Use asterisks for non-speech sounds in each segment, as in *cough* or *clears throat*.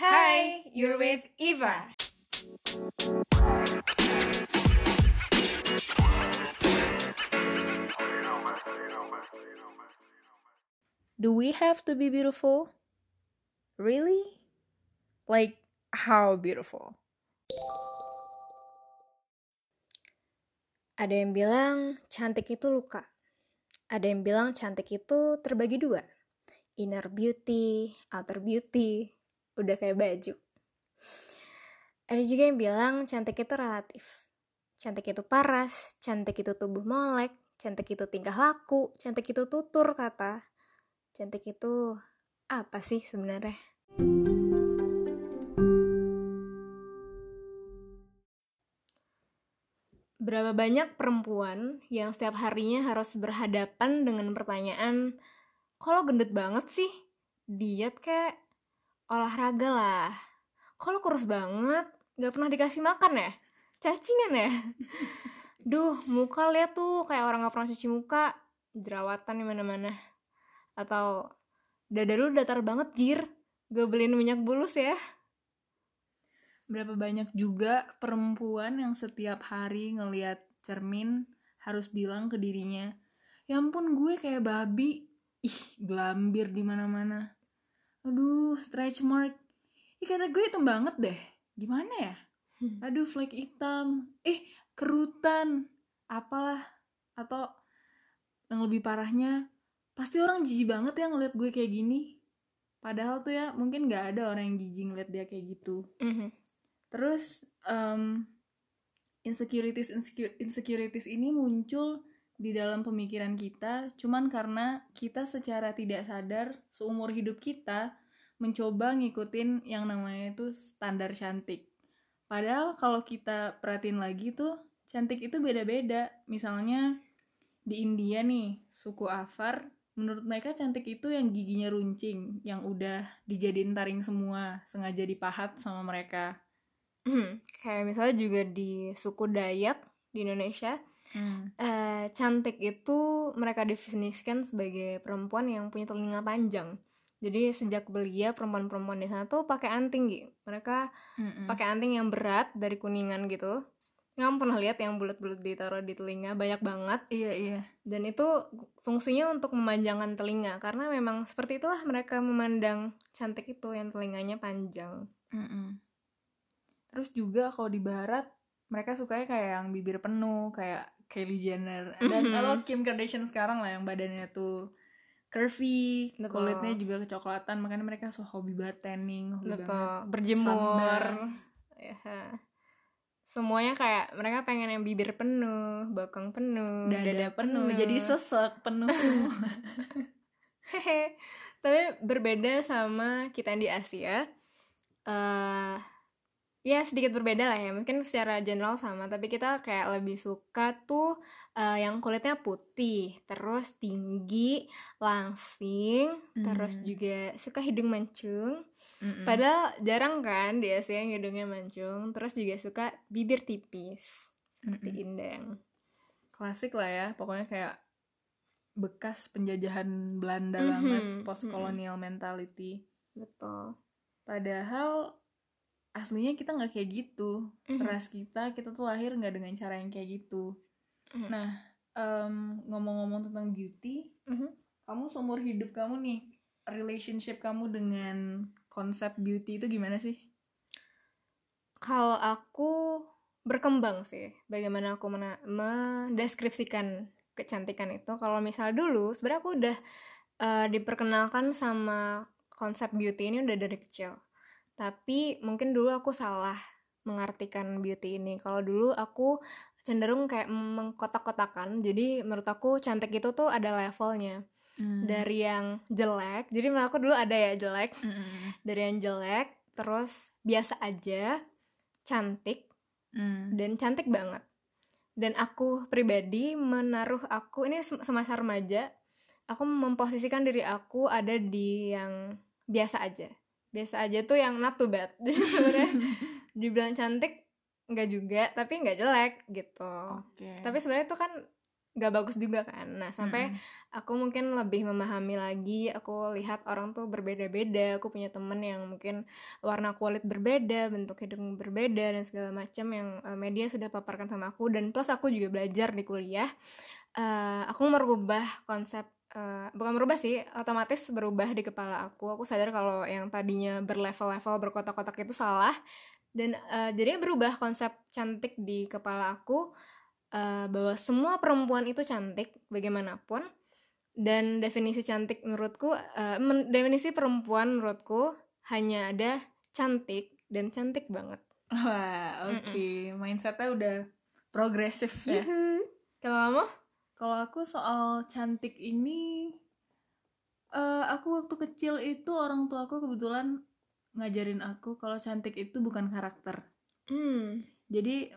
Hi, you're with Eva. Do we have to be beautiful? Really? Like, how beautiful? Ada yang bilang cantik itu luka. Ada yang bilang cantik itu terbagi dua. Inner beauty, outer beauty. Udah kayak baju. Ada juga yang bilang cantik itu relatif. Cantik itu paras, cantik itu tubuh molek, cantik itu tingkah laku, cantik itu tutur kata. Cantik itu apa sih sebenarnya? Berapa banyak perempuan yang setiap harinya harus berhadapan dengan pertanyaan, kalau gendut banget sih? Diet kayak olahraga lah. Kalau kurus banget, gak pernah dikasih makan ya? Cacingan ya? *laughs* Duh, muka liat tuh kayak orang gak pernah cuci muka, jerawatan di mana-mana. Atau dada lu datar banget jir, gue beliin minyak bulus ya. Berapa banyak juga perempuan yang setiap hari ngeliat cermin harus bilang ke dirinya, "Ya ampun, gue kayak babi." Ih, gelambir di mana-mana. Aduh, stretch mark. Ih, kata gue hitam banget deh. Gimana ya? Aduh, flek hitam. Eh, kerutan. Apalah. Atau yang lebih parahnya, pasti orang jijik banget ya ngeliat gue kayak gini. Padahal tuh ya, mungkin gak ada orang yang jijik ngeliat dia kayak gitu. Mhm. Terus um, insecurities insecurities ini muncul di dalam pemikiran kita cuman karena kita secara tidak sadar seumur hidup kita mencoba ngikutin yang namanya itu standar cantik. Padahal kalau kita perhatiin lagi tuh cantik itu beda-beda. Misalnya di India nih, suku Afar, menurut mereka cantik itu yang giginya runcing, yang udah dijadiin taring semua, sengaja dipahat sama mereka. Hmm, kayak misalnya juga di suku Dayak di Indonesia, Hmm. eh, cantik itu mereka definisikan sebagai perempuan yang punya telinga panjang. Jadi sejak belia perempuan-perempuan di sana tuh pakai anting gitu. Mereka Mm-mm. pakai anting yang berat dari kuningan gitu. Nggak pernah lihat yang bulat-bulat ditaruh di telinga banyak banget. Iya iya. Dan itu fungsinya untuk memanjangkan telinga karena memang seperti itulah mereka memandang cantik itu yang telinganya panjang. Mm-mm. Terus juga kalau di barat mereka sukanya kayak yang bibir penuh kayak Kylie Jenner dan Mhm. atau Kim Kardashian sekarang lah yang badannya tuh curvy, Betul. kulitnya juga kecoklatan makanya mereka so hobi banget tanning, hobi Betul, banget berjemur. Ya. Semuanya kayak mereka pengen yang bibir penuh, bokong penuh, dada, penuh, jadi sesek penuh semua. *laughs* Hehe. Tapi berbeda sama kita yang di Asia. eh ya sedikit berbeda lah ya. Mungkin secara general sama, tapi kita kayak lebih suka tuh eh, yang kulitnya putih, terus tinggi, langsing, terus Hmm. juga suka hidung mancung. Mm-mm. Padahal jarang kan di Asia yang hidungnya mancung, terus juga suka bibir tipis seperti Mm-mm. indeng. klasik lah ya, pokoknya kayak bekas penjajahan Belanda Mhm, banget, post colonial mentality. Betul. Padahal aslinya kita nggak kayak gitu. Mhm. Ras kita, kita tuh lahir nggak dengan cara yang kayak gitu. Mhm. Nah, em, ngomong-ngomong tentang beauty, Mhm. kamu seumur hidup kamu nih, relationship kamu dengan konsep beauty itu gimana sih? Kalau aku berkembang sih, bagaimana aku mena- mendeskripsikan kecantikan itu. Kalau misal dulu, sebenarnya aku udah eh, diperkenalkan sama konsep beauty ini udah dari kecil. Tapi mungkin dulu aku salah mengartikan beauty ini. Kalau dulu aku cenderung kayak mengkotak-kotakan. Jadi menurut aku cantik itu tuh ada levelnya. Hmm. Dari yang jelek, jadi menurut aku dulu ada ya jelek, Mm-mm. dari yang jelek, terus biasa aja, cantik, Mm. dan cantik banget. Dan aku pribadi menaruh aku ini sem- semasa remaja, aku memposisikan diri aku ada di yang biasa aja. Biasa aja tuh yang not too bad. *laughs* Dibilang cantik nggak juga, tapi nggak jelek gitu. Oke. Tapi sebenarnya itu kan gak bagus juga kan nah sampai Mm-mm. aku mungkin lebih memahami lagi aku lihat orang tuh berbeda-beda aku punya temen yang mungkin warna kulit berbeda bentuk hidung berbeda dan segala macam yang eh, media sudah paparkan sama aku dan plus aku juga belajar di kuliah Eh, aku merubah konsep eh, bukan merubah sih otomatis berubah di kepala aku. Aku sadar kalau yang tadinya berlevel-level berkotak-kotak itu salah. Dan eh, jadinya berubah konsep cantik di kepala aku eh, bahwa semua perempuan itu cantik bagaimanapun. Dan definisi cantik menurutku eh, men- definisi perempuan menurutku hanya ada cantik dan cantik banget. Wah, oke. Mindsetnya udah progresif ya. Kalau kamu Kalau aku soal cantik ini, eh aku waktu kecil itu orang tua aku kebetulan ngajarin aku kalau cantik itu bukan karakter. hmm Jadi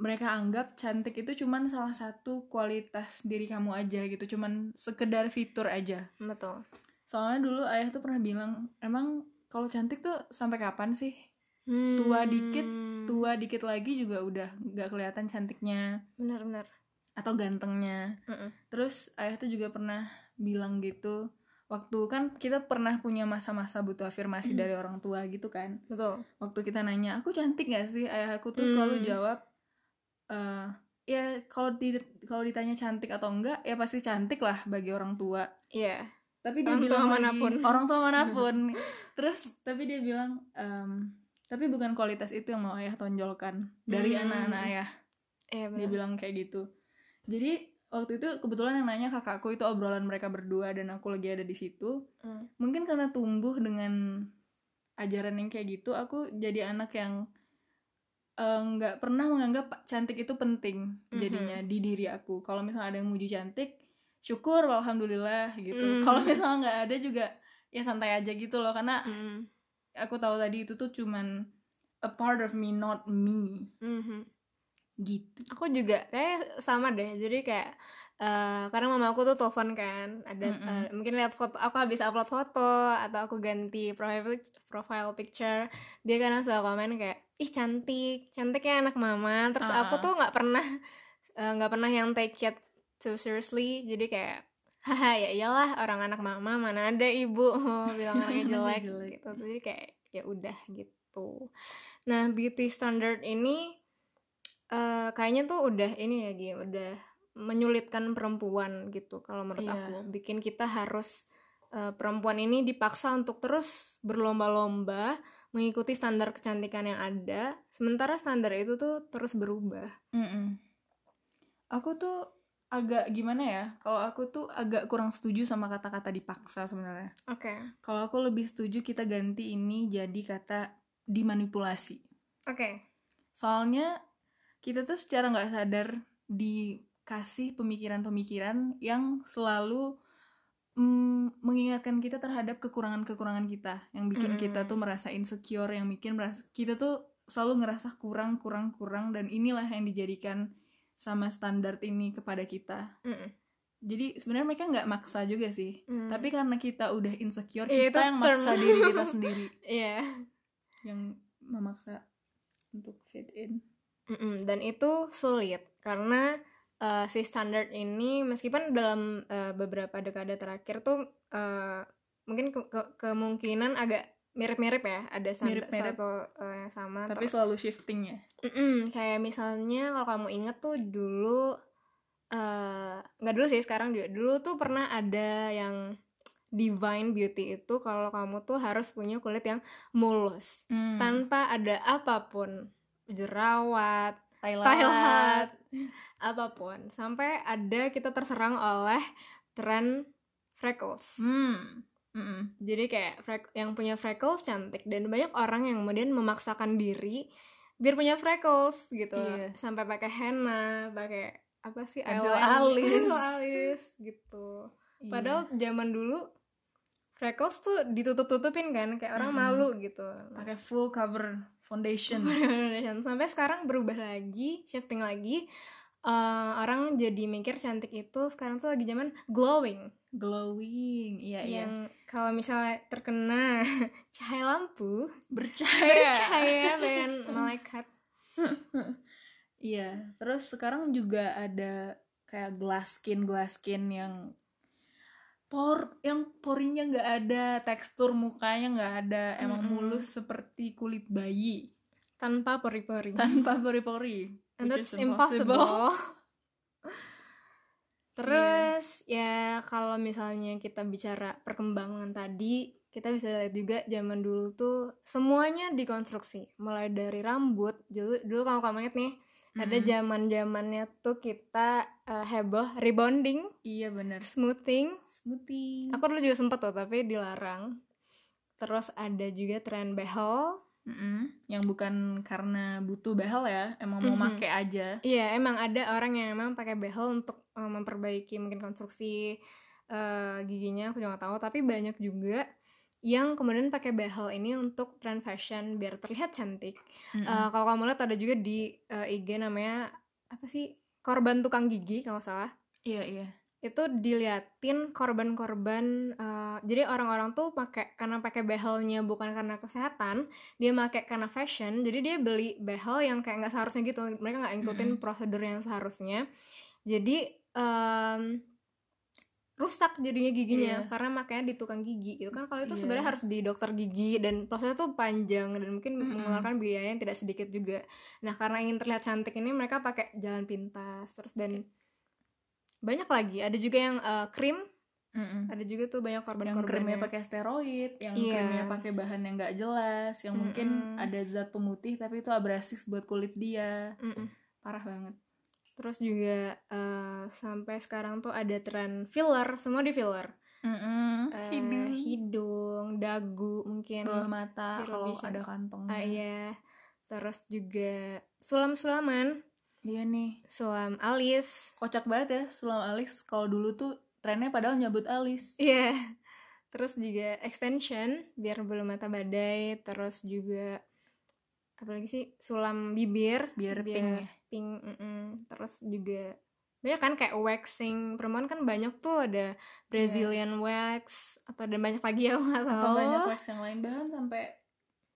mereka anggap cantik itu cuman salah satu kualitas diri kamu aja gitu, cuman sekedar fitur aja. betul Soalnya dulu ayah tuh pernah bilang, emang kalau cantik tuh sampai kapan sih? Hmm. Tua dikit, Tua dikit lagi juga udah nggak kelihatan cantiknya benar-benar atau gantengnya. Mm-mm. Terus ayah tuh juga pernah bilang gitu, waktu kan kita pernah punya masa-masa butuh afirmasi dari orang tua gitu kan. betul Waktu kita nanya, aku cantik gak sih? Ayah aku tuh Hmm. selalu jawab, eh ya kalau di kalau ditanya cantik atau enggak, ya pasti cantik lah bagi orang tua. iya Tapi dia Orang tua bilang lagi, mana pun. *laughs* orang tua mana pun. *laughs* Terus tapi dia bilang, em, tapi bukan kualitas itu yang mau ayah tonjolkan dari Hmm. anak-anak ayah iya dia bilang kayak gitu jadi waktu itu kebetulan yang nanya kakakku itu obrolan mereka berdua dan aku lagi ada di situ Hmm. mungkin karena tumbuh dengan ajaran yang kayak gitu aku jadi anak yang eh, nggak pernah menganggap cantik itu penting jadinya di diri aku kalau misalnya ada yang muji cantik syukur alhamdulillah gitu Mm. kalau misalnya nggak ada juga ya santai aja gitu loh karena Mm. aku tahu tadi itu tuh cuman a part of me not me Mhm. Gitu. Aku juga kayak sama deh. Jadi kayak eh karena mama aku tuh telepon kan ada Mm-mm. eh, mungkin lihat foto aku habis upload foto atau aku ganti profile profile picture dia kan suka komen kayak ih cantik cantik ya anak mama. Terus Ah, aku ah. tuh nggak pernah eh, nggak pernah yang take it too seriously. Jadi kayak haha ya iyalah orang anak mama mana ada ibu. *laughs* Bilang anaknya jelek. gitu. Jadi kayak ya udah gitu. Nah beauty standard ini eh kayaknya tuh udah ini ya Gi, udah menyulitkan perempuan gitu kalau menurut Iya. aku bikin kita harus eh, perempuan ini dipaksa untuk terus berlomba-lomba mengikuti standar kecantikan yang ada sementara standar itu tuh terus berubah Mm-mm. Aku tuh agak gimana ya? Kalau aku tuh agak kurang setuju sama kata-kata dipaksa sebenarnya. oke Kalau aku lebih setuju kita ganti ini jadi kata dimanipulasi. oke Soalnya kita tuh secara nggak sadar dikasih pemikiran-pemikiran yang selalu mm, mengingatkan kita terhadap kekurangan-kekurangan kita, yang bikin Mm-mm. kita tuh merasa insecure, yang bikin merasa kita tuh selalu ngerasa kurang, kurang, kurang, dan inilah yang dijadikan sama standar ini kepada kita. Mm-mm. Jadi sebenarnya mereka nggak maksa juga sih, Mm. tapi karena kita udah insecure, Iya, kita yang turn. maksa diri kita sendiri, *laughs* iya yang memaksa untuk fit in. Mm-mm, dan itu sulit karena eh, si standar ini meskipun dalam eh, beberapa dekade terakhir tuh eh, mungkin ke- ke- kemungkinan agak mirip-mirip ya ada standar Mirip-mirip. satu eh, yang sama Tapi Ter- selalu shifting ya. Mm-mm, kayak misalnya kalau kamu inget tuh dulu nggak dulu sih sekarang juga dulu tuh pernah ada yang divine beauty itu kalau kamu tuh harus punya kulit yang mulus Hmm. tanpa ada apa pun jerawat Thailand. Thailand *laughs* apa pun sampai ada kita terserang oleh tren freckles Hmm. Mm-mm. jadi kayak frek- yang punya freckles cantik dan banyak orang yang kemudian memaksakan diri biar punya freckles gitu Iya. sampai pakai henna pakai apa sih eyeliner, alis. pensil alis gitu Iya. padahal zaman dulu freckles tuh ditutup-tutupin kan kayak orang Mm-mm. malu gitu pakai full cover foundation. foundation *laughs* sampai sekarang berubah lagi shifting lagi Eh, orang jadi mikir cantik itu sekarang tuh lagi zaman glowing Glowing. Iya, iya. yang kalau misalnya terkena *laughs* cahaya lampu Bercahaya. bercahaya *laughs* dengan malaikat Iya. Terus sekarang juga ada kayak glass skin glass skin yang por yang porinya nggak ada tekstur mukanya nggak ada emang mulus seperti kulit bayi. Tanpa pori-pori. Tanpa pori-pori *laughs* and that's is impossible. *laughs* terus ya kalau misalnya kita bicara perkembangan tadi kita bisa lihat juga zaman dulu tuh semuanya dikonstruksi. Mulai dari rambut dulu dulu kamu inget nih ada Mm-mm. zaman zamannya tuh kita eh, heboh rebonding iya bener smoothing smoothie aku dulu juga sempet tuh tapi dilarang terus ada juga tren behel Mm-mm. yang bukan karena butuh behel ya emang mau Mhm. make aja Iya, emang ada orang yang emang pakai behel untuk eh, memperbaiki mungkin konstruksi eh, giginya, aku juga nggak tahu. Tapi banyak juga yang kemudian pakai behel ini untuk trend fashion biar terlihat cantik. Mm-mm. Eh, kalau kamu lihat ada juga di eh, IG namanya apa sih korban tukang gigi kalau salah. iya iya Itu diliatin korban-korban. eh, jadi orang-orang tuh pakai karena pakai behelnya bukan karena kesehatan, dia pakai karena fashion. Jadi dia beli behel yang kayak nggak seharusnya gitu. Mereka nggak ngikutin Mm-mm. prosedur yang seharusnya. Jadi em, rusak jadinya giginya Iya. karena makanya di tukang gigi gitu kan kalau itu Iya. sebenarnya harus di dokter gigi dan prosesnya tuh panjang dan mungkin Mm-mm. mengeluarkan biaya yang tidak sedikit juga nah karena ingin terlihat cantik ini mereka pakai jalan pintas terus dan banyak lagi ada juga yang eh, krim Mm-mm. ada juga tuh banyak yang korban-korbannya krimnya pakai steroid, yang Iya. krimnya pakai bahan yang nggak jelas, yang mungkin Mm-mm. ada zat pemutih tapi itu abrasif buat kulit dia, Mm-mm. parah banget. Terus juga eh, sampai sekarang tuh ada tren filler semua di filler Mm-mm. Eh, Hidung, hidung dagu mungkin bawah mata kalau ada kantongnya. Ah, iya terus juga sulam-sulaman Dia nih sulam alis kocak banget ya sulam alis. Kalau dulu tuh trennya padahal nyabut alis. Iya. Terus juga extension biar bulu mata badai, terus juga apalagi sih sulam bibir Biar pink ya. pink, mm-mm. Terus juga banyak kan kayak waxing perempuan kan banyak tuh ada Brazilian wax atau ada banyak lagi ya *laughs* Atau banyak wax yang lain bahkan sampai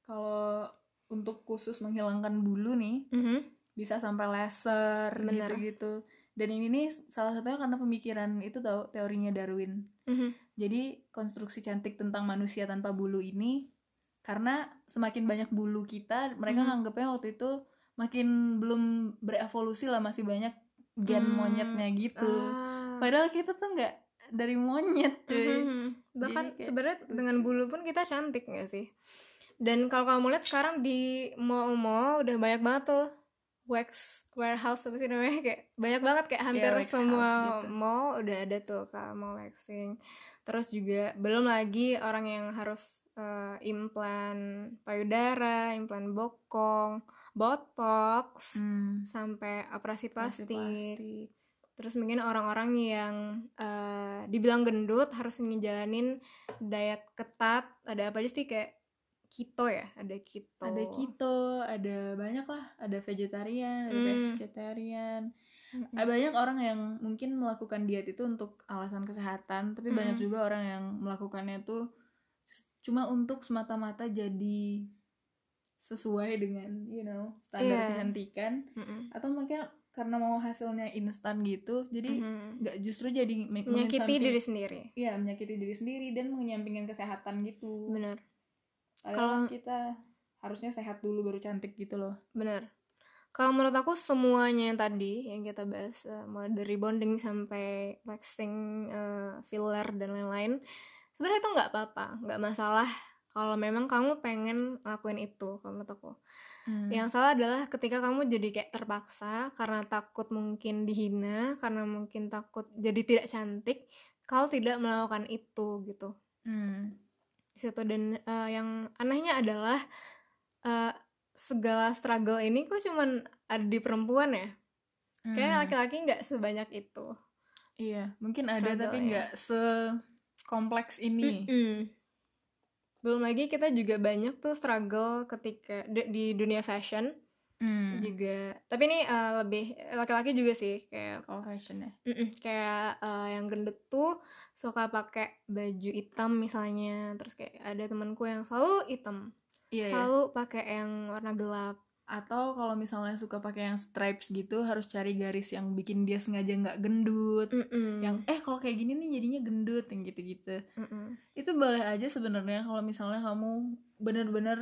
kalau untuk khusus menghilangkan bulu nih Mhm. bisa sampai laser Bener. gitu-gitu. Dan ini nih salah satunya karena pemikiran itu tau teorinya Darwin. Mhm. Jadi konstruksi cantik tentang manusia tanpa bulu ini karena semakin banyak bulu kita, mereka Mhm. nganggapnya waktu itu makin belum berevolusi lah masih banyak gen Hmm. monyetnya gitu. Ah. Padahal kita tuh nggak dari monyet cuy. Mhm. Bahkan Jadi kayak sebenarnya dengan bulu pun kita cantik gak sih? Dan kalau kamu lihat sekarang di mall-mall udah banyak banget tuh wax warehouse apa sih namanya kayak banyak banget kayak hampir wax semua gitu. mall udah ada tuh kalau mau waxing. Terus juga belum lagi orang yang harus eh, implan payudara, implan bokong, botox, Hmm, sampai operasi plastik. plastik. Terus mungkin orang-orang yang eh, dibilang gendut harus ngejalanin diet ketat. Ada apa aja sih kayak keto ya? Ada keto. Ada keto, ada banyak lah, ada vegetarian, ada Hmm. pescetarian. Ada banyak orang yang mungkin melakukan diet itu untuk alasan kesehatan, tapi banyak Mm-mm. juga orang yang melakukannya tuh cuma untuk semata-mata jadi sesuai dengan you know standar Iya. kecantikan Mm-mm. atau mungkin karena mau hasilnya instan gitu jadi nggak justru jadi me- menyakiti diri sendiri. iya menyakiti diri sendiri dan menyampingkan kesehatan gitu Bener, Padahal Kalau- kita harusnya sehat dulu baru cantik gitu loh bener. Kalau menurut aku semuanya yang tadi yang kita bahas, eh, mulai dari bonding sampai waxing, eh, filler dan lain-lain, sebenarnya itu nggak apa-apa, nggak masalah kalau memang kamu pengen ngelakuin itu, kalau menurut aku. Hmm. Yang salah adalah ketika kamu jadi kayak terpaksa karena takut mungkin dihina, karena mungkin takut jadi tidak cantik, kalau tidak melakukan itu gitu. Hmm. Situ dan eh, yang anehnya adalah eh, segala struggle ini kok cuman ada di perempuan ya. Kayak Hmm. laki-laki nggak sebanyak itu. Iya, mungkin ada Struggle tapi ya. nggak sekompleks ini. Mm-mm. Belum lagi kita juga banyak tuh struggle ketika di, di dunia fashion Hmm. juga. Tapi ini eh, lebih laki-laki juga sih kayak Kalau fashion ya. Mm-mm, kayak eh, yang gendut tuh suka pakai baju hitam misalnya terus kayak ada temanku yang selalu hitam Iya, iya. selalu pakai yang warna gelap atau kalau misalnya suka pakai yang stripes gitu harus cari garis yang bikin dia sengaja nggak gendut Mm-mm. yang eh kalau kayak gini nih jadinya gendut yang gitu-gitu Mm-mm. itu boleh aja sebenarnya kalau misalnya kamu bener-bener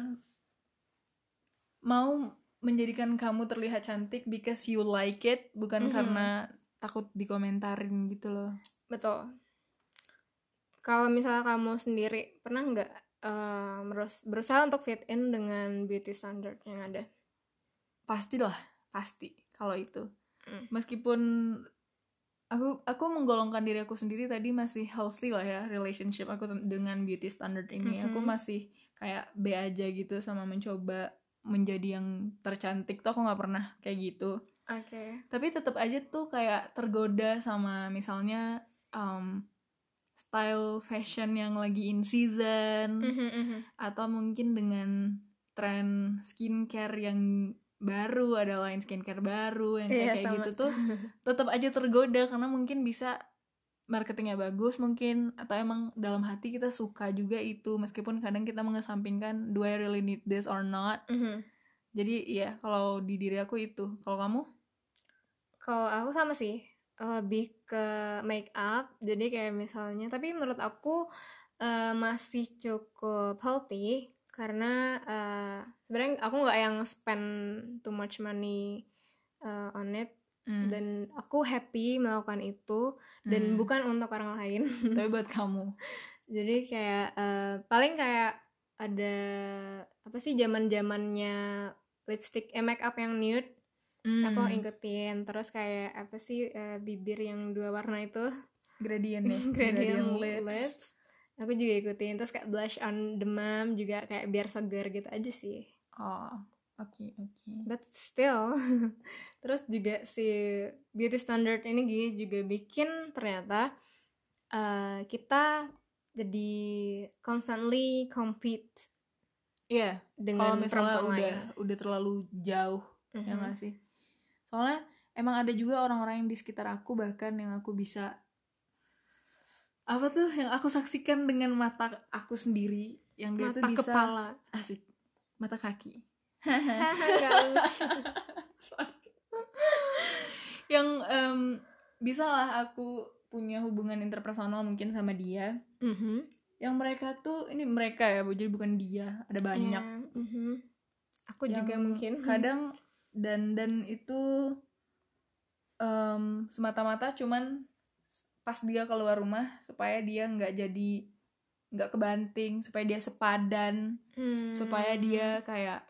mau menjadikan kamu terlihat cantik because you like it bukan Mhm. karena takut dikomentarin gitu loh betul kalau misalnya kamu sendiri pernah nggak merus- berusaha untuk fit in dengan beauty standard yang ada pastilah pasti kalau itu. Mm. meskipun aku aku menggolongkan diri aku sendiri tadi masih healthy lah ya relationship aku dengan beauty standard ini. Aku Mhm. masih kayak B aja gitu sama mencoba menjadi yang tercantik tuh aku nggak pernah kayak gitu. Oke. Tapi tetap aja tuh kayak tergoda sama misalnya um, style fashion yang lagi in season Mhm, atau mungkin dengan tren skincare yang baru ada line skincare baru yang kayak, Iya, kayak sama. gitu tuh tetap aja tergoda karena mungkin bisa marketingnya bagus mungkin atau emang dalam hati kita suka juga itu meskipun kadang kita mengesampingkan do I really need this or not Mhm. jadi ya kalau di diri aku itu kalau kamu Kalau aku sama sih, lebih ke make up. Jadi kayak misalnya, tapi menurut aku eh, masih cukup healthy karena eh, sebenarnya aku nggak yang spend too much money eh, on it. Hmm, dan aku happy melakukan itu. Dan hmm. bukan untuk orang lain. *laughs* tapi buat kamu. *laughs* Jadi kayak eh, paling kayak ada apa sih zaman zamannya lipstick eh make up yang nude. Hmm, aku ngikutin terus kayak apa sih eh, bibir yang dua warna itu? Gradient ya? *laughs* Gradient lips. lips. aku juga ikutin. Terus kayak blush on demam juga kayak biar segar gitu aja sih oh oke oke but still *laughs* terus juga si beauty standard ini juga bikin ternyata eh, kita jadi constantly compete Iya, dengan kalau misalnya perempuan udah lain. udah terlalu jauh ya Mhm. nggak sih soalnya emang ada juga orang-orang yang di sekitar aku bahkan yang aku bisa apa tuh yang aku saksikan dengan mata aku sendiri yang dia mata tuh bisa kepala asik mata kaki *laughs* lucu. yang em, bisa lah aku punya hubungan interpersonal mungkin sama dia Mhm. yang mereka tuh ini mereka ya Bu, jadi bukan dia ada banyak Iya, mhm. aku yang juga mungkin kadang *laughs* dan dan itu em, semata-mata cuman pas dia keluar rumah supaya dia nggak jadi nggak kebanting supaya dia sepadan Hmm. supaya dia kayak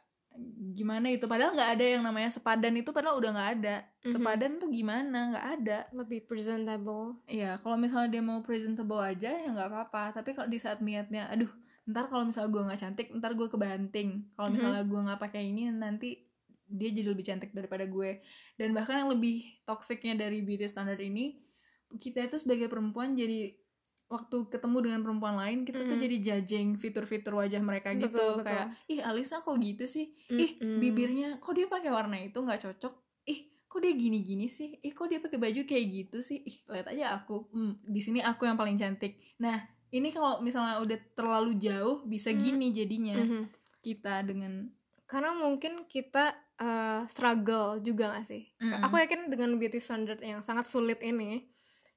gimana itu padahal nggak ada yang namanya sepadan itu padahal udah nggak ada Mhm. sepadan tuh gimana nggak ada lebih presentable Iya, kalau misalnya dia mau presentable aja ya nggak apa-apa. Tapi kalau di saat niatnya, aduh, ntar kalau misalnya gue nggak cantik, ntar gue kebanting. Kalau Mhm. misalnya gue nggak pakai ini, nanti dia jadi lebih cantik daripada gue. Dan bahkan yang lebih toksiknya dari beauty standard ini, kita itu sebagai perempuan jadi waktu ketemu dengan perempuan lain, kita tuh Mhm. jadi judging fitur-fitur wajah mereka gitu. Betul, betul. Kayak, ih Alisa kok gitu sih? Ih Mm-mm. bibirnya, kok dia pakai warna itu nggak cocok? Ih kok dia gini-gini sih? Ih kok dia pakai baju kayak gitu sih? Ih lihat aja aku, hmm, di sini aku yang paling cantik. Nah ini kalau misalnya udah terlalu jauh bisa Hmm. gini jadinya Mhm. kita dengan karena mungkin kita uh, struggle juga gak sih Mm-mm. aku yakin dengan beauty standard yang sangat sulit ini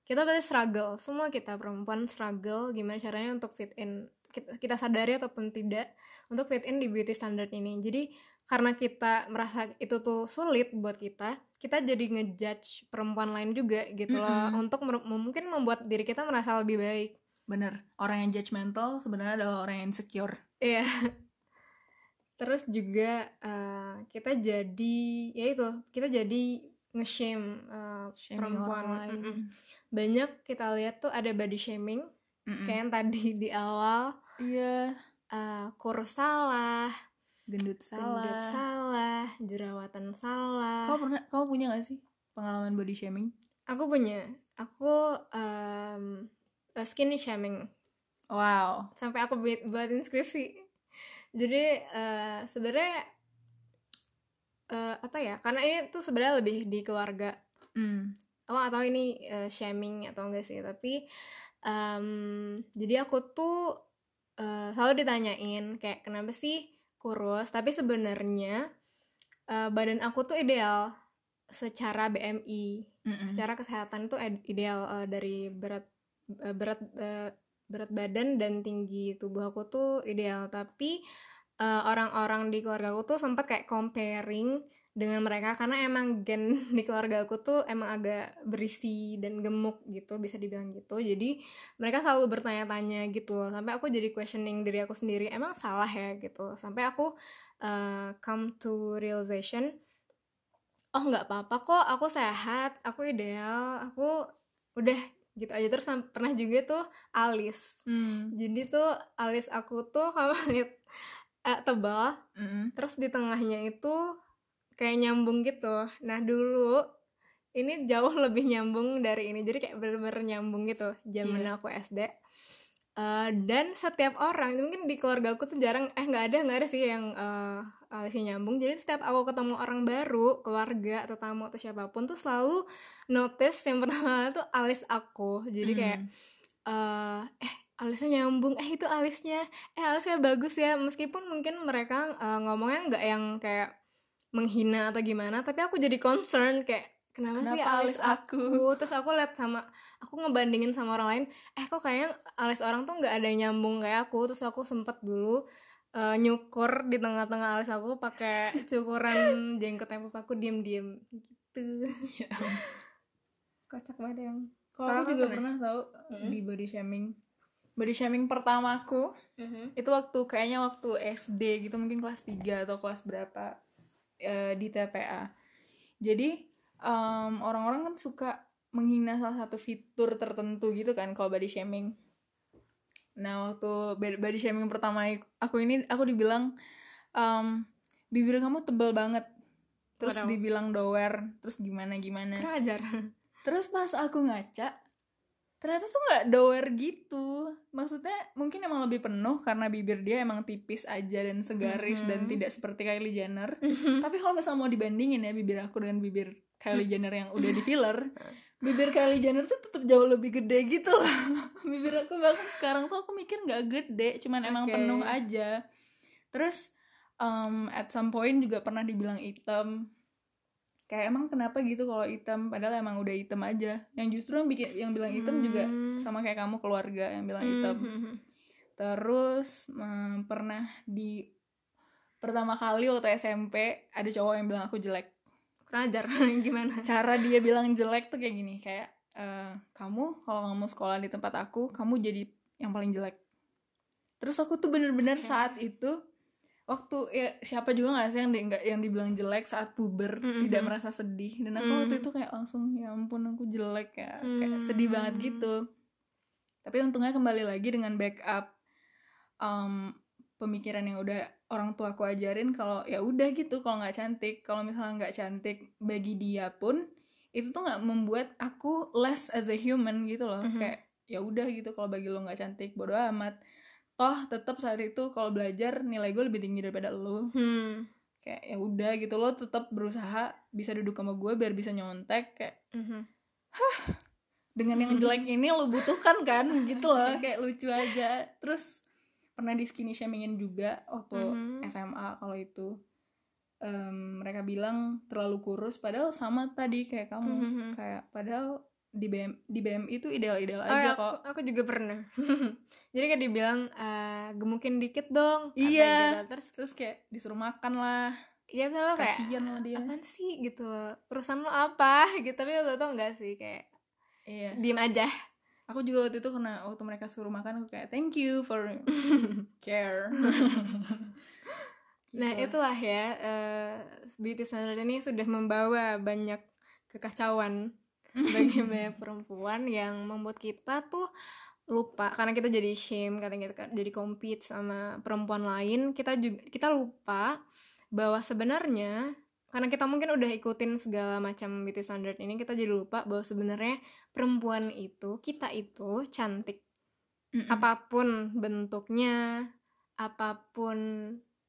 kita pasti struggle semua kita perempuan struggle gimana caranya untuk fit in kita, kita sadari ataupun tidak untuk fit in di beauty standard ini jadi karena kita merasa itu tuh sulit buat kita kita jadi ngejudge perempuan lain juga gitu loh Mm-mm. untuk mer- mungkin membuat diri kita merasa lebih baik bener orang yang judgmental sebenarnya adalah orang yang insecure. Iya. Terus juga eh, kita jadi ya itu kita jadi nge-shame Shaming perempuan orang lain. Mm-mm. Banyak kita lihat tuh ada body shaming Mm-mm. kayak yang tadi *laughs* di awal Iya. eh, kurus salah, Gendut salah. gendut salah, jerawatan salah. Kamu pernah, kamu punya gak sih pengalaman body shaming? Aku punya. Aku em, eh, skinny shaming Wow. sampai aku buat buatin skripsi jadi eh, sebenarnya eh, apa ya? Karena ini tuh sebenarnya lebih di keluarga. Aku nggak tahu ini eh, shaming atau enggak sih tapi em, jadi aku tuh eh, selalu ditanyain kayak kenapa sih kurus? Tapi sebenarnya eh, badan aku tuh ideal secara BMI Mm-mm. secara kesehatan itu ed- ideal eh, dari berat eh, berat eh, berat badan dan tinggi tubuh aku tuh ideal. Tapi eh, orang-orang di keluarga aku tuh sempat kayak comparing dengan mereka karena emang gen *laughs* di keluarga aku tuh emang agak berisi dan gemuk gitu bisa dibilang gitu. Jadi mereka selalu bertanya-tanya gitu loh sampai aku jadi questioning diri aku sendiri emang salah ya? gitu. Sampai aku eh, come to realization oh nggak apa-apa kok aku sehat aku ideal aku udah gitu aja. Terus pernah juga tuh alis. Mm. jadi tuh alis aku tuh *laughs* kalau lihat eh, tebal Mm-mm. terus di tengahnya itu kayak nyambung gitu nah dulu ini jauh *laughs* lebih nyambung dari ini jadi kayak bener-bener nyambung gitu zaman Iya. aku SD Eh, dan setiap orang mungkin di keluarga aku tuh jarang eh nggak ada nggak ada sih yang eh, alisnya nyambung jadi setiap aku ketemu orang baru keluarga atau tamu atau siapa pun tuh selalu notice yang *laughs* pertama tuh alis aku jadi kayak Mm. eh eh alisnya nyambung. Eh itu alisnya. Eh alisnya bagus ya. Meskipun mungkin mereka eh, ngomongnya nggak yang kayak menghina atau gimana tapi aku jadi concern kayak kenapa, sih Kenapa alis alis aku? *laughs* terus aku lihat sama aku ngebandingin sama orang lain. Eh kok kayaknya alis orang tuh nggak ada yang nyambung kayak aku? Terus aku sempet dulu eh, nyukur di tengah-tengah alis aku pakai *laughs* cukuran jenggot yang aku diem-diem. Gitu. *laughs* Kocak banget yang Kalau aku juga pernah? pernah tahu Mm-mm. di body shaming. Body shaming pertamaku itu waktu kayaknya waktu SD gitu mungkin kelas 3 atau kelas berapa eh, di TPA. Jadi em, orang-orang kan suka menghina salah satu fitur tertentu gitu kan kalau body shaming. Nah waktu body shaming pertama aku ini aku dibilang em, bibir kamu tebel banget. Terus Waduh. dibilang dower, terus gimana gimana. kurang ajar Terus pas aku ngaca, ternyata tuh nggak dower gitu. Maksudnya mungkin emang lebih penuh karena bibir dia emang tipis aja dan segaris Mhm. dan tidak seperti Kylie Jenner. Tapi kalau misalnya mau dibandingin ya bibir aku dengan bibir Kylie Jenner yang udah di filler, *laughs* bibir Kylie Jenner tuh tetap jauh lebih gede gitu loh. *laughs* bibir aku bahkan sekarang tuh aku mikir nggak gede, cuman emang penuh aja. Terus um, at some point juga pernah dibilang hitam kayak emang kenapa gitu kalau hitam padahal emang udah hitam aja. Yang justru yang bikin yang bilang hitam juga Hmm. sama kayak kamu keluarga yang bilang hitam. terus em, pernah di pertama kali waktu SMP ada cowok yang bilang aku jelek. Kurang ajar *laughs* gimana? Cara dia bilang jelek tuh kayak gini kayak eh, kamu kalau kamu sekolah di tempat aku kamu jadi yang paling jelek. Terus aku tuh bener-bener Oke. saat itu waktu ya siapa juga nggak sih yang di, nggak- yang dibilang jelek saat puber Mhm. tidak merasa sedih dan aku waktu Mhm. itu kayak langsung ya ampun aku jelek ya kayak sedih Hmm. banget gitu tapi untungnya kembali lagi dengan backup um, pemikiran yang udah orang tua aku ajarin kalau ya udah gitu kalau nggak cantik kalau misalnya nggak cantik bagi dia pun itu tuh nggak membuat aku less as a human gitu loh Mhm. kayak ya udah gitu kalau bagi lo nggak cantik bodo amat toh tetap saat itu kalau belajar nilai gue lebih tinggi daripada lo hmm. kayak ya udah gitu lo tetap berusaha bisa duduk sama gue biar bisa nyontek kayak Mhm. dengan yang jelek *laughs* ini lo butuhkan kan gitu loh kayak lucu aja terus pernah di skinny shamingin juga waktu Mhm. SMA kalau itu Em, mereka bilang terlalu kurus padahal sama tadi kayak kamu Mhm. kayak padahal di BM di BMI itu ideal-ideal Oh, aja ya, kok aku, aku juga pernah. *laughs* Jadi kayak dibilang eh, gemukin dikit dong. Iya. gitu. Terus terus kayak disuruh makan lah ya tuh kayak kasihan lah dia apaan sih gitu. Urusan lo apa *laughs* gitu. Tapi waktu itu enggak sih kayak iya diem aja. aku juga waktu itu kena waktu mereka suruh makan aku kayak thank you for *laughs* care Nah Gitu. itulah ya eh, beauty standard ini sudah membawa banyak kekacauan bagi banyak perempuan yang membuat kita tuh lupa karena kita jadi shame karena kita jadi compete sama perempuan lain kita juga kita lupa bahwa sebenarnya karena kita mungkin udah ikutin segala macam beauty standard ini kita jadi lupa bahwa sebenarnya perempuan itu kita itu cantik Mm-mm. apa pun bentuknya apa pun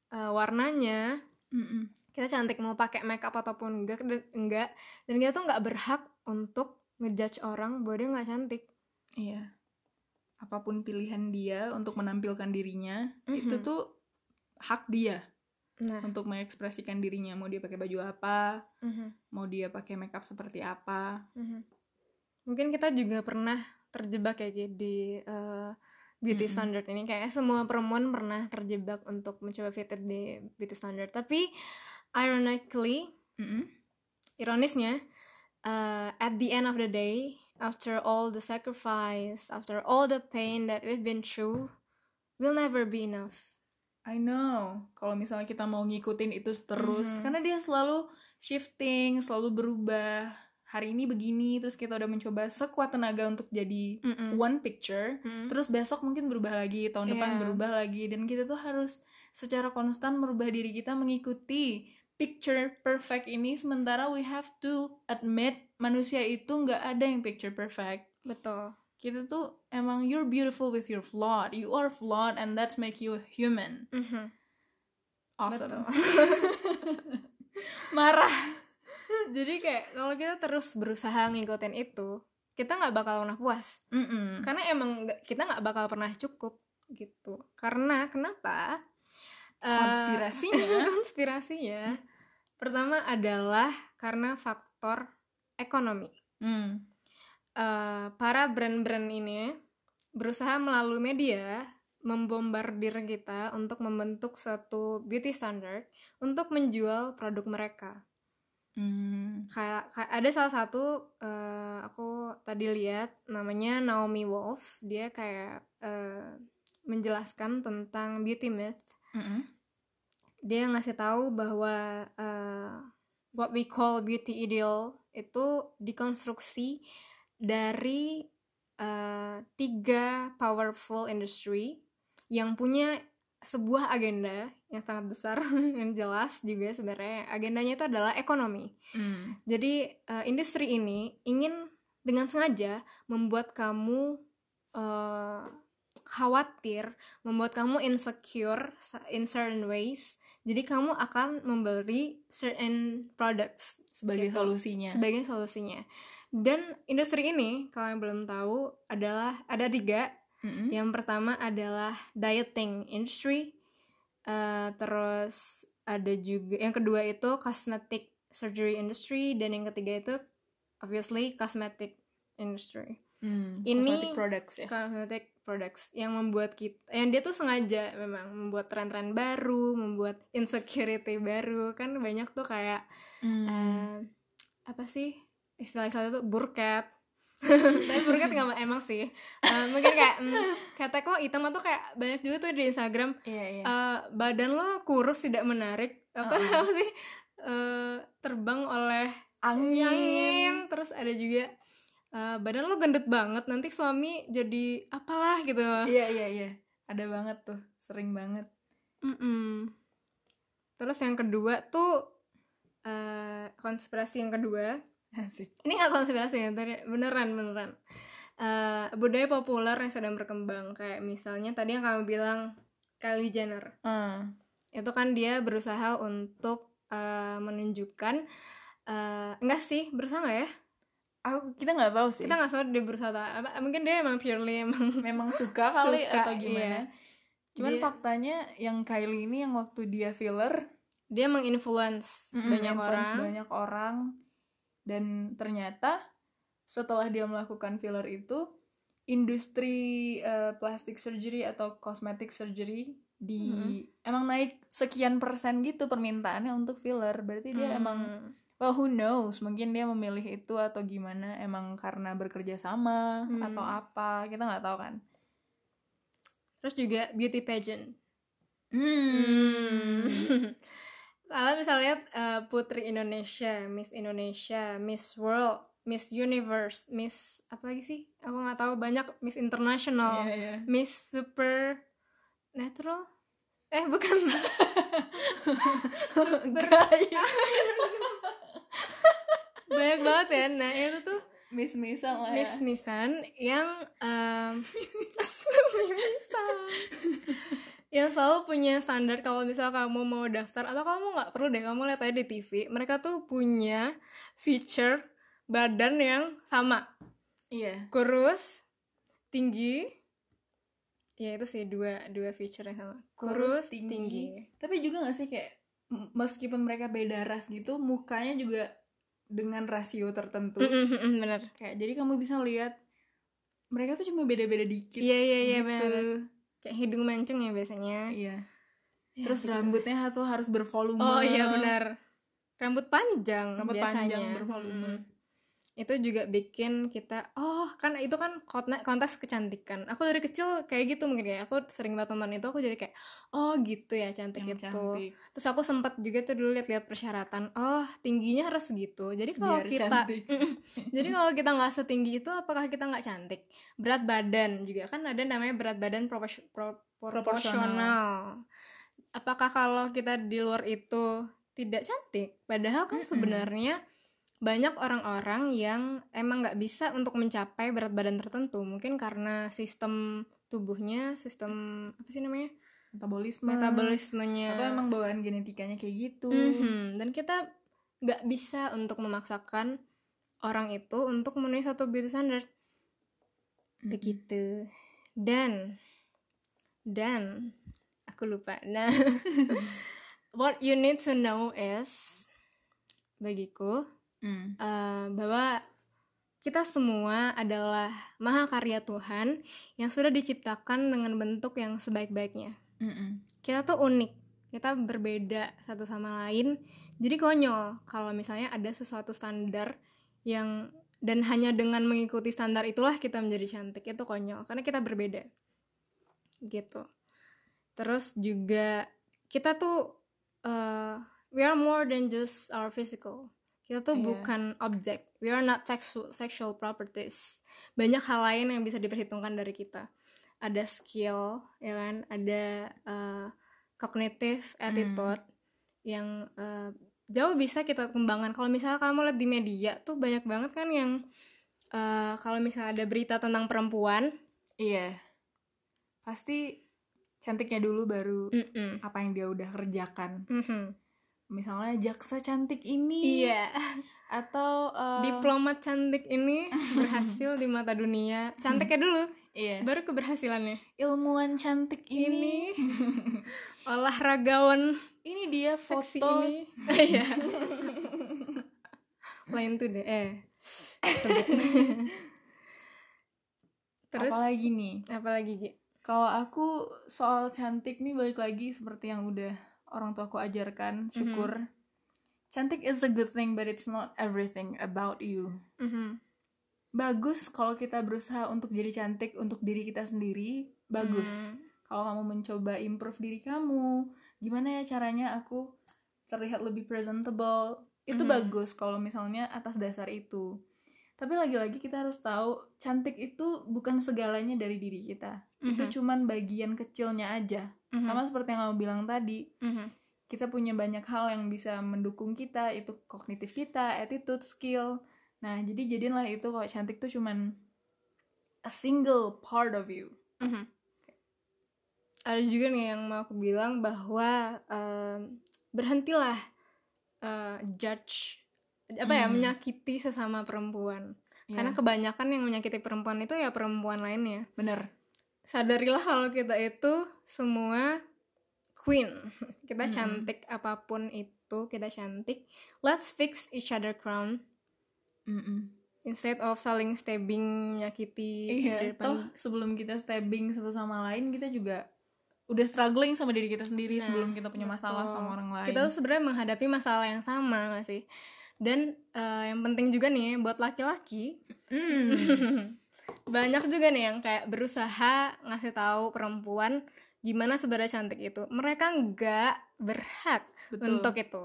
eh, warnanya Mm-mm. kita cantik mau pakai makeup ataupun enggak dan enggak dan kita tuh nggak berhak untuk ngejudge orang bahwa dia nggak cantik Iya. Apa pun pilihan dia untuk menampilkan dirinya, Mhm. itu tuh hak dia. Nah, untuk mengekspresikan dirinya mau dia pakai baju apa mhm, mau dia pakai makeup seperti apa mhm. mungkin kita juga pernah terjebak kayak gitu di eh, beauty Mm-mm. standard ini kayak semua perempuan pernah terjebak untuk mencoba fitted di beauty standard tapi ironically Mm-mm. ironisnya uh, at the end of the day after all the sacrifice after all the pain that we've been through will never be enough I know kalau misalnya kita mau ngikutin itu terus Mhm. karena dia selalu shifting selalu berubah hari ini begini terus kita udah mencoba sekuat tenaga untuk jadi Mm-mm. one picture Mm. terus besok mungkin berubah lagi tahun depan Iya. berubah lagi dan kita tuh harus secara konstan merubah diri kita mengikuti picture perfect ini sementara we have to admit manusia itu nggak ada yang picture perfect. Betul. Kita tuh emang you're beautiful with your flawed you are flawed and that's make you human. Mhm. awesome. Betul. *laughs* marah. Jadi kayak kalau kita terus berusaha ngikutin itu kita nggak bakal pernah puas. Mm-mm. karena emang kita nggak bakal pernah cukup gitu. Karena kenapa Eh, konspirasinya? *laughs* konspirasinya pertama adalah karena faktor ekonomi. Hmm. Eh, para brand-brand ini berusaha melalui media membombardir kita untuk membentuk satu beauty standard untuk menjual produk mereka. Hmm. kayak, kayak ada salah satu eh, aku tadi lihat namanya Naomi Wolf. Dia kayak eh, menjelaskan tentang beauty myth Mm-mm. dia ngasih tahu bahwa eh, what we call beauty ideal itu dikonstruksi dari eh, tiga powerful industry yang punya sebuah agenda yang sangat besar *laughs* yang jelas juga sebenarnya agendanya itu adalah ekonomi Hmm. jadi eh, industri ini ingin dengan sengaja membuat kamu eh, khawatir, membuat kamu insecure in certain ways. Jadi kamu akan membeli certain products sebagai Gitu. solusinya sebagai solusinya. Dan industri ini, kalau yang belum tahu, adalah ada tiga. Mm-mm. Yang pertama adalah dieting industry. Eh, terus ada juga yang kedua itu cosmetic surgery industry dan yang ketiga itu obviously cosmetic industry. Hmm. Ini- Cosmetic products ya Cosmetic products yang membuat kita yang dia tuh sengaja memang membuat tren-tren baru, membuat insecurity baru kan banyak tuh kayak Hmm. eh, apa sih istilah-istilah itu burket *laughs* tapi burket nggak ma- emang sih Eh, mungkin kayak mm, kata kok hitam tuh kayak banyak juga tuh di Instagram Iya, iya. eh, badan lo kurus tidak menarik apa Uh-uh. apa *laughs* sih Eh, terbang oleh angin. angin terus ada juga eh, badan lo gendut banget nanti suami jadi apalah gitu Iya, iya, iya. Ada banget tuh, sering banget. Mm-mm. terus yang kedua tuh eh, konspirasi yang kedua Asik. ini nggak konspirasi ya tadi beneran beneran Eh, budaya populer yang sedang berkembang kayak misalnya tadi yang kamu bilang Kylie Jenner Ah. itu kan dia berusaha untuk eh, menunjukkan eh, enggak sih berusaha nggak ya Aku kita nggak tahu sih. kita nggak tahu dia berusaha apa mungkin dia emang purely emang *laughs* memang suka kali Suka, atau gimana. iya. Cuman Dia- faktanya yang Kylie ini yang waktu dia filler dia menginfluence banyak influence orang banyak orang dan ternyata setelah dia melakukan filler itu industri eh, plastic surgery atau cosmetic surgery di emang naik sekian persen gitu permintaannya untuk filler berarti dia Hmm. emang well who knows? Mungkin dia memilih itu atau gimana? Emang karena bekerja sama Hmm. atau apa? Kita nggak tahu kan. Terus juga beauty pageant. Hmm. kalau misalnya eh, putri Indonesia Miss Indonesia Miss World Miss Universe Miss apa lagi sih? Aku nggak tahu. Banyak Miss International Iya, iya. Miss Super Natural eh bukan. *laughs* *laughs* Gaya. Banyak banget ya nah itu tuh miss-missan lah ya. Miss Nissan yang Nissan *laughs* yang selalu punya standar kalau misal kamu mau daftar atau kamu nggak perlu deh kamu lihat aja di TV mereka tuh punya feature badan yang sama Iya. kurus tinggi ya itu sih dua dua feature yang sama kurus, tinggi. Tapi juga gak sih kayak meskipun mereka beda ras gitu mukanya juga dengan rasio tertentu Mm-mm, bener kayak jadi kamu bisa lihat mereka tuh cuma beda-beda dikit iya iya iya gitu. bener kayak hidung mancung ya biasanya iya Ya, terus gitu. rambutnya tuh harus bervolume oh iya benar rambut panjang rambut biasanya. panjang bervolume Mm-mm. Itu juga bikin kita oh kan itu kan konte- kontes kecantikan. Aku dari kecil kayak gitu mungkin ya. Aku sering banget nonton itu aku jadi kayak oh gitu ya cantik yang itu. cantik. Terus aku sempat juga tuh dulu lihat-lihat persyaratan oh tingginya harus segitu jadi kalau Biar kita *laughs* jadi kalau kita nggak setinggi itu apakah kita nggak cantik? Berat badan juga. Kan ada namanya berat badan propos- pro- proporsional. Apakah kalau kita di luar itu tidak cantik? Padahal kan Mm-mm. sebenarnya banyak orang-orang yang emang nggak bisa untuk mencapai berat badan tertentu. Mungkin karena sistem tubuhnya sistem apa sih namanya? Metabolisme. Metabolismenya. Atau emang bawaan genetikanya kayak gitu. Mhm, dan kita nggak bisa untuk memaksakan orang itu untuk memenuhi satu beauty standard. Mhm. begitu. Dan dan aku lupa. Nah *laughs* what you need to know is bagiku Hmm. eh, bahwa kita semua adalah maha karya Tuhan yang sudah diciptakan dengan bentuk yang sebaik-baiknya. Mm-mm. kita tuh unik kita berbeda satu sama lain. Jadi konyol kalau misalnya ada sesuatu standar yang dan hanya dengan mengikuti standar itulah kita menjadi cantik. Itu konyol karena kita berbeda. Gitu. Terus juga kita tuh uh, we are more than just our physical kita tuh Iya. bukan objek. We are not sexual sexual properties. Banyak hal lain yang bisa diperhitungkan dari kita. Ada skill ya kan? Ada uh, cognitive attitude yang uh, jauh bisa kita kembangkan. Kalau misalnya kamu lihat di media tuh banyak banget kan yang uh, kalau misalnya ada berita tentang perempuan. Iya. Pasti cantiknya dulu baru mm-mm, apa yang dia udah kerjakan. Mhm. Misalnya jaksa cantik ini iya. atau uh, diplomat cantik ini berhasil di mata dunia. Cantiknya dulu iya. baru keberhasilannya. Ilmuwan cantik ini. Olahragawan. Ini dia seksi foto. ini. Iya. lain tuh deh eh. Terus? Apalagi nih? Apalagi Gi? kalau aku soal cantik nih balik lagi seperti yang udah orang tua aku ajarkan syukur cantik is a good thing but it's not everything about you Mhm. bagus kalau kita berusaha untuk jadi cantik untuk diri kita sendiri bagus Hmm. kalau kamu mencoba improve diri kamu gimana ya caranya aku terlihat lebih presentable itu Mhm. bagus kalau misalnya atas dasar itu tapi lagi-lagi kita harus tahu cantik itu bukan segalanya dari diri kita Mhm. itu cuman bagian kecilnya aja Mhm. sama seperti yang kamu bilang tadi Mhm. kita punya banyak hal yang bisa mendukung kita itu kognitif kita attitude skill nah jadi jadilah itu kalau cantik tuh cuman a single part of you Mhm. Ada juga nih yang mau aku bilang bahwa em, berhentilah eh, judge apa ya Hmm. menyakiti sesama perempuan karena Ya, kebanyakan yang menyakiti perempuan itu ya perempuan lainnya bener sadarilah kalau kita itu semua queen *laughs* kita Mm-mm. cantik apa pun itu kita cantik let's fix each other crown Mm-mm. instead of saling stabbing menyakiti Iya, toh sebelum kita stabbing satu sama lain kita juga udah struggling sama diri kita sendiri Nah, sebelum kita punya masalah betul. sama orang lain. kita tuh sebenarnya menghadapi masalah yang sama gak sih dan eh, yang penting juga nih buat laki-laki Hmm. *laughs* banyak juga nih yang kayak berusaha ngasih tahu perempuan gimana sebenarnya cantik itu mereka nggak berhak Betul. untuk itu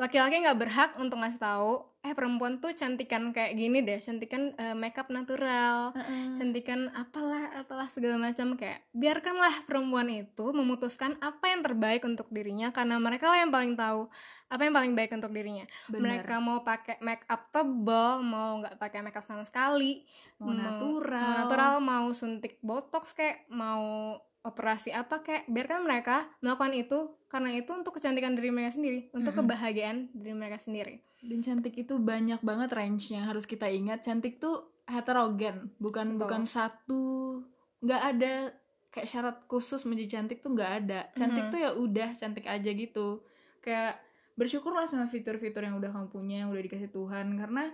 laki-laki nggak berhak untuk ngasih tahu eh perempuan tuh cantikan kayak gini deh cantikan eh, makeup natural Heeh. cantikan apalah apalah segala macam kayak biarkanlah perempuan itu memutuskan apa yang terbaik untuk dirinya karena mereka lah yang paling tahu apa yang paling baik untuk dirinya Bener. mereka mau pakai make up tebal mau nggak pakai make up sama sekali mau natural. mau natural mau suntik botox kayak mau operasi apa kayak biarkan mereka melakukan itu karena itu untuk kecantikan diri mereka sendiri untuk Mm-mm. kebahagiaan diri mereka sendiri Dan cantik itu banyak banget range-nya harus kita ingat. Cantik tuh heterogen, bukan Betul. bukan satu nggak ada kayak syarat khusus menjadi cantik tuh nggak ada. Cantik Mhm. tuh ya udah cantik aja gitu. kayak bersyukurlah sama fitur-fitur yang udah kamu punya yang udah dikasih Tuhan karena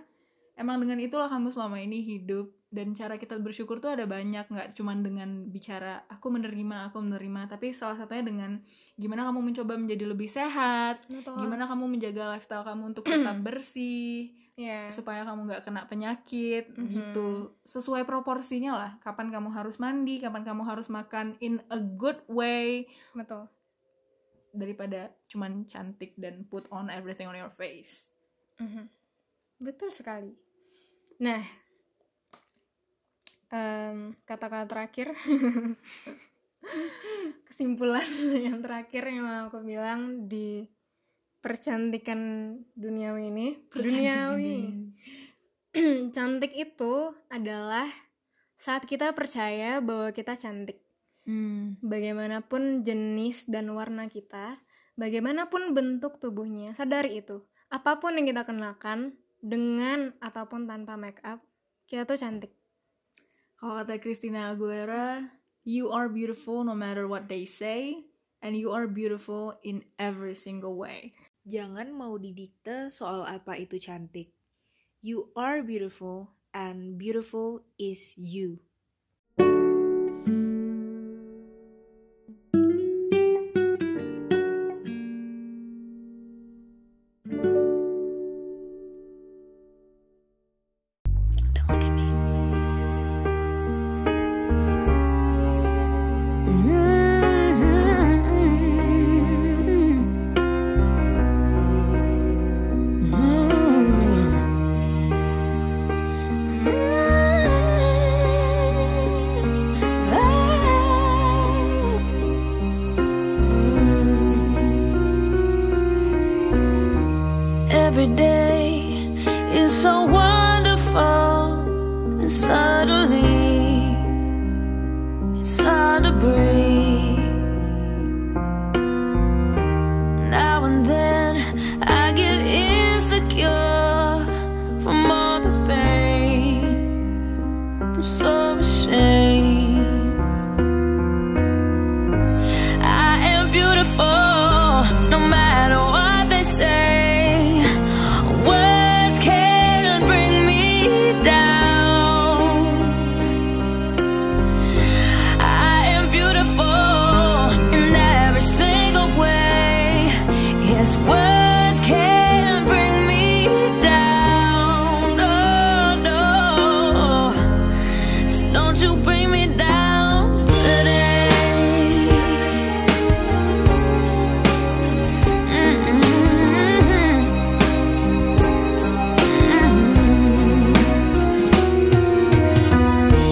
emang dengan itulah kamu selama ini hidup dan cara kita bersyukur tuh ada banyak nggak cuman dengan bicara aku menerima aku menerima tapi salah satunya dengan gimana kamu mencoba menjadi lebih sehat? Gimana kamu menjaga lifestyle kamu untuk *clears throat* tetap bersih? Ya supaya kamu nggak kena penyakit Mhm. gitu. Sesuai proporsinya lah kapan kamu harus mandi kapan kamu harus makan in a good way. Betul. Daripada cuman cantik dan put on everything on your face. Mhm. Betul sekali. Nah, em, kata-kata terakhir, *laughs* kesimpulan *laughs* yang terakhir yang mau aku bilang di percantikan duniawi ini, duniawi. *clears throat* Cantik itu adalah saat kita percaya bahwa kita cantik. hmm. Bagaimanapun jenis dan warna kita, bagaimanapun bentuk tubuhnya, sadari itu. Apa pun yang kita kenakan, dengan ataupun tanpa make up, kita tuh cantik. Kalau kata Christina Aguilera you are beautiful no matter what they say and you are beautiful in every single way Jangan mau didikte soal apa itu cantik. You are beautiful and beautiful is you. Every day